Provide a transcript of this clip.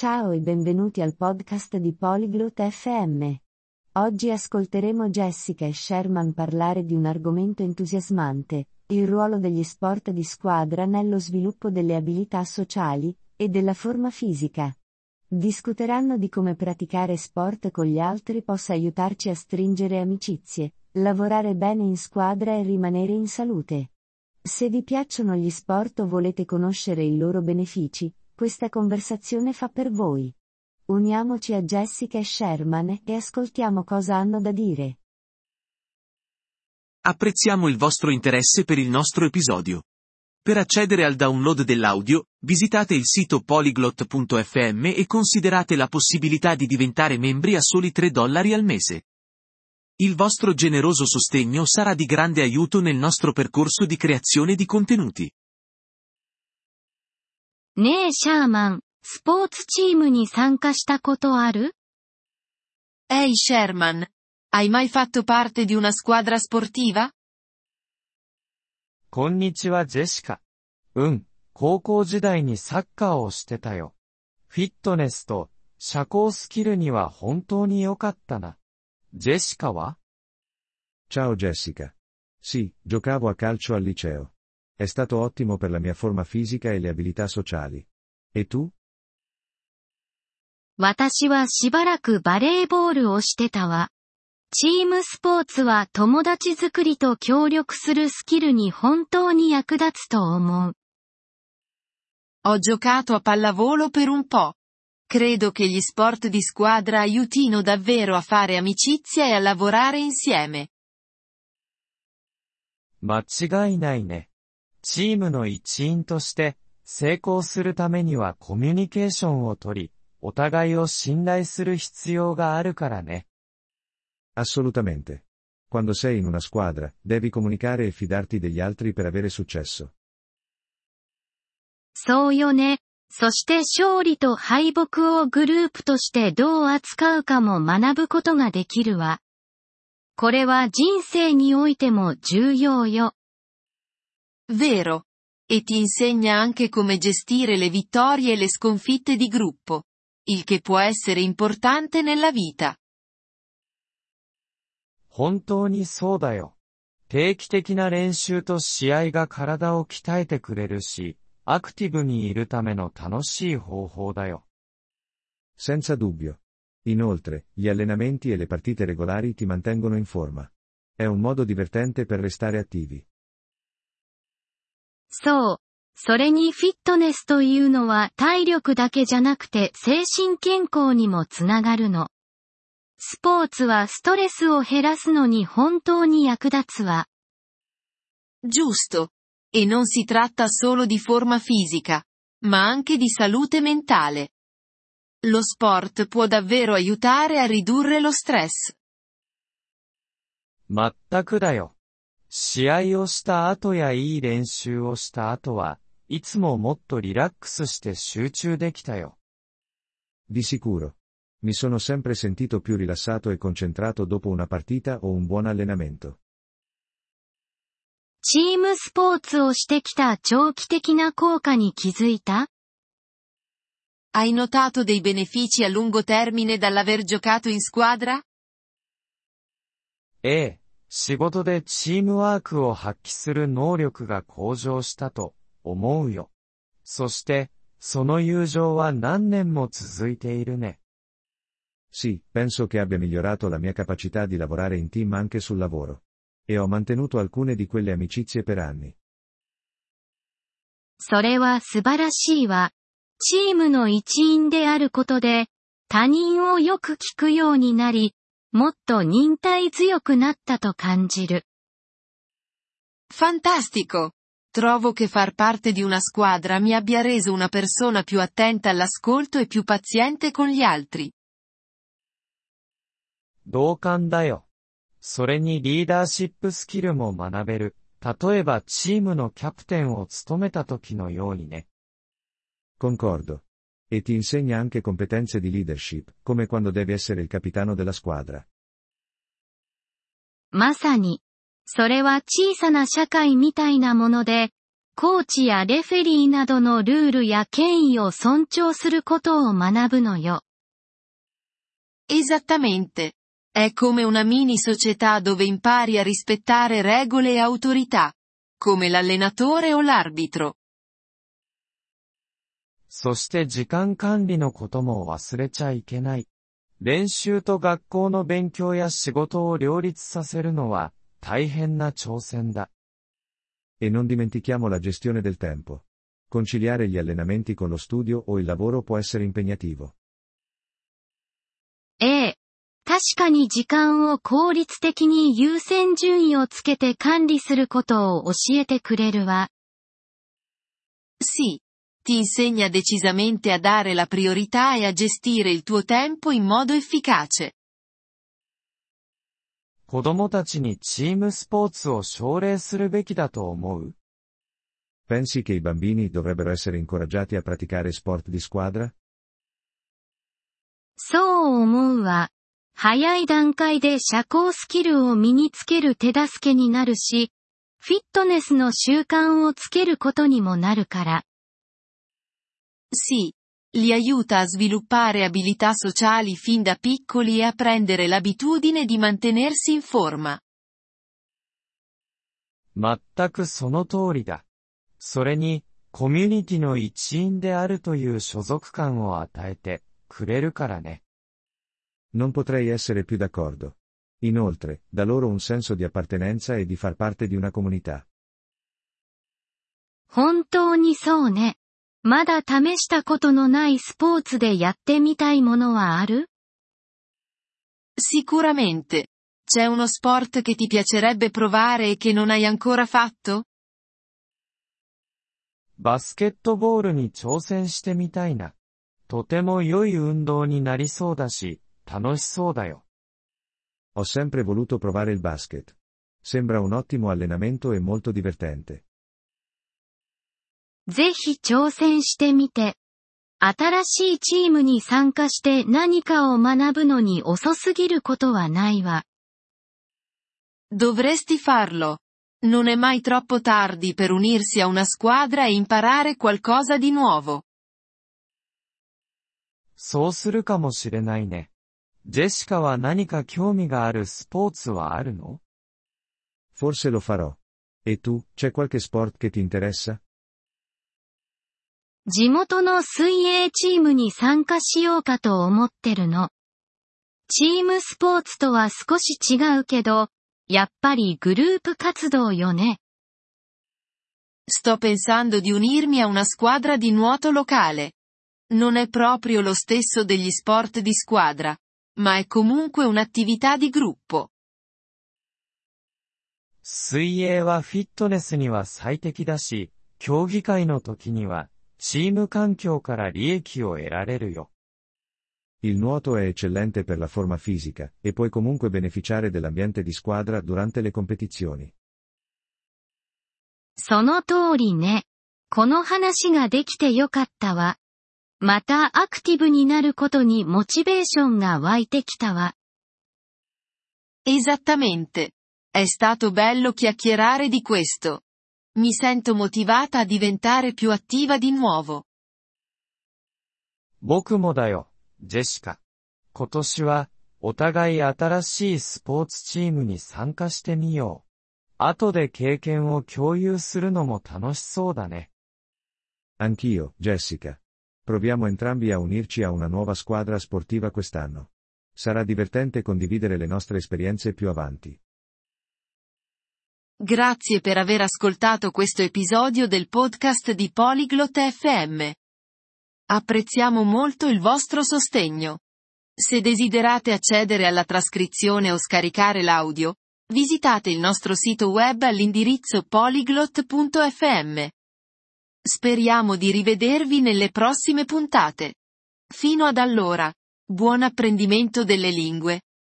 Ciao e benvenuti al podcast di Polyglot FM. Oggi ascolteremo Jessica e Sherman parlare di un argomento entusiasmante, il ruolo degli sport di squadra nello sviluppo delle abilità sociali e della forma fisica. Discuteranno di come praticare sport con gli altri possa aiutarci a stringere amicizie, lavorare bene in squadra e rimanere in salute. Se vi piacciono gli sport o volete conoscere i loro benefici, questa conversazione fa per voi. Uniamoci a Jessica e Sherman e ascoltiamo cosa hanno da dire. Apprezziamo il vostro interesse per il nostro episodio. Per accedere al download dell'audio, visitate il sito polyglot.fm e considerate la possibilità di diventare membri a soli 3 dollari al mese. Il vostro generoso sostegno sarà di grande aiuto nel nostro percorso di creazione di contenuti. ねえ、シャーマン、スポーツチームに参加したことある？えい、シャーマン、hai mai fatto parte di una squadra こんにちは、ジェシカ。うん、高校時代にサッカーをしてたよ。フィットネスと社交スキルには本当に良かったな。ジェシカは Ciao Jessica. Sì, giocavo a. È stato ottimo per la mia forma fisica e le abilità sociali. E tu? 私はしばらくバレーボールをしてたわ。チームスポーツは友達作りと協力するスキルに本当に役立つと思う。 Ho giocato a pallavolo per un po'. Credo che gli sport di squadra aiutino davvero a fare amicizia e a lavorare insieme. 間違いないね。 チームの一員として、成功するためにはコミュニケーションをとり、お互いを信頼する必要があるからね。Assolutamente. Quando sei in una squadra, devi comunicare e fidarti degli altri per avere successo. そうよね。そして勝利と敗北をグループとしてどう扱うかも学ぶことができるわ。これは人生においても重要よ。Vero. E ti insegna anche come gestire le vittorie e le sconfitte di gruppo. Il che può essere importante nella vita. 本当にそうだよ。定期的な練習と試合が体を鍛えてくれるし、アクティブにいるための楽しい方法だよ。 Senza dubbio. Inoltre, gli allenamenti e le partite regolari ti mantengono in forma. È un modo divertente per restare attivi. そう。それにフィットネスというのは体力だけじゃなくて精神健康にもつながるの。スポーツはストレスを減らすのに本当に役立つわ。Giusto. E non si tratta solo di forma fisica, ma anche di salute mentale. Lo sport può davvero aiutare a ridurre lo stress. まったくだよ。試合をした後やいい練習をした後は、いつももっとリラックスして集中できたよ。 Di sicuro. Mi sono sempre sentito più rilassato e concentrato dopo una partita o un buon allenamento. チームスポーツをしてきた長期的な効果に気づいた Hai notato dei benefici a lungo termine dall'aver giocato in squadra? ええ、 仕事でチームワークを発揮する能力が向上したと思うよ。そして、その友情は何年も続いているね。Sì, penso che abbia migliorato la mia capacità di lavorare in team anche sul lavoro. E ho mantenuto alcune di quelle amicizie per anni. それは素晴らしいわ。チームの一員であることで、他人をよく聞くようになり、もっと忍耐強くなったと感じる。Fantastico! Trovo che far parte di una squadra mi abbia reso una persona più attenta all'ascolto e più paziente con gli altri. 同感だよ。それにリーダーシップスキルも学べる。例えばチームのキャプテンを務めた時のようにね。Concordo. E ti insegna anche competenze di leadership, come quando devi essere il capitano della squadra. まさに。それは小さな社会みたいなもので、 コーチやレフェリーなどのルールや権威を尊重することを学ぶのよ。Esattamente. È come una mini società dove impari a rispettare regole e autorità. Come l'allenatore o l'arbitro. そして時間管理のことも忘れちゃいけない。練習と学校の勉強や仕事を両立させるのは大変な挑戦だ。E non dimentichiamo la gestione del tempo. Conciliare gli allenamenti con lo studio o il lavoro può essere impegnativo. ええ。確かに時間を効率的に優先順位をつけて管理することを教えてくれるわ。Sì. Ti insegna decisamente a dare la priorità e a gestire il tuo tempo in modo efficace. 子供たちにチームスポーツを奨励するべきだと思う Pensi che i bambini dovrebbero essere incoraggiati a praticare sport di squadra? そう思うわ。早い段階で社交スキルを身につける手助けになるし、フィットネスの習慣をつけることにもなるから。Sì. Li aiuta a sviluppare abilità sociali fin da piccoli e a prendere l'abitudine di mantenersi in forma. 全くその通りだ。それに、コミュニティの一員であるという所属感を与えてくれるからね。Non potrei essere più d'accordo. Inoltre, da loro un senso di appartenenza e di far parte di una comunità. 本当にそうね。 まだ試したことのないスポーツでやってみたいものはある Sicuramente. C'è uno sport che ti piacerebbe provare e che non hai ancora fatto? バスケットボールに挑戦してみたいな。とても良い運動になりそうだし、楽しそうだよ。Ho sempre voluto provare il basket. Sembra un ottimo allenamento e molto divertente. ぜひ挑戦してみて。新しいチームに参加して何かを学ぶのに遅すぎることはないわ。Dovresti farlo. Non è mai troppo tardi per unirsi a una squadra e imparare qualcosa di nuovo. そうするかもしれないね。ジェシカは何か興味があるスポーツはあるの Forse lo farò. E tu, c'è qualche sport che ti interessa? 地元の水泳チームに参加しようかと思ってるの。チームスポーツとは少し違うけど、やっぱりグループ活動よね。Sto pensando di unirmi a una squadra di nuoto locale. Non è proprio lo stesso degli sport di squadra, ma è comunque un'attività di gruppo. 水泳はフィットネスには最適だし、競技会の時には、チーム環境から利益を得られるよ。Il nuoto è eccellente per la forma fisica, e puoi comunque beneficiare dell'ambiente di squadra durante le competizioni. その通りね。この話ができてよかったわ。またアクティブになることにモチベーションが湧いてきたわ。Esattamente. È stato bello chiacchierare di questo. Mi sento motivata a diventare più attiva di nuovo. 僕もだよ、ジェシカ。今年は、お互い新しいスポーツチームに参加してみよう。後で経験を共有するのも楽しそうだね。Anch'io, Jessica. Proviamo entrambi a unirci a una nuova squadra sportiva quest'anno. Sarà divertente condividere le nostre esperienze più avanti. Grazie per aver ascoltato questo episodio del podcast di Polyglot FM. Apprezziamo molto il vostro sostegno. Se desiderate accedere alla trascrizione o scaricare l'audio, visitate il nostro sito web all'indirizzo polyglot.fm. Speriamo di rivedervi nelle prossime puntate. Fino ad allora, buon apprendimento delle lingue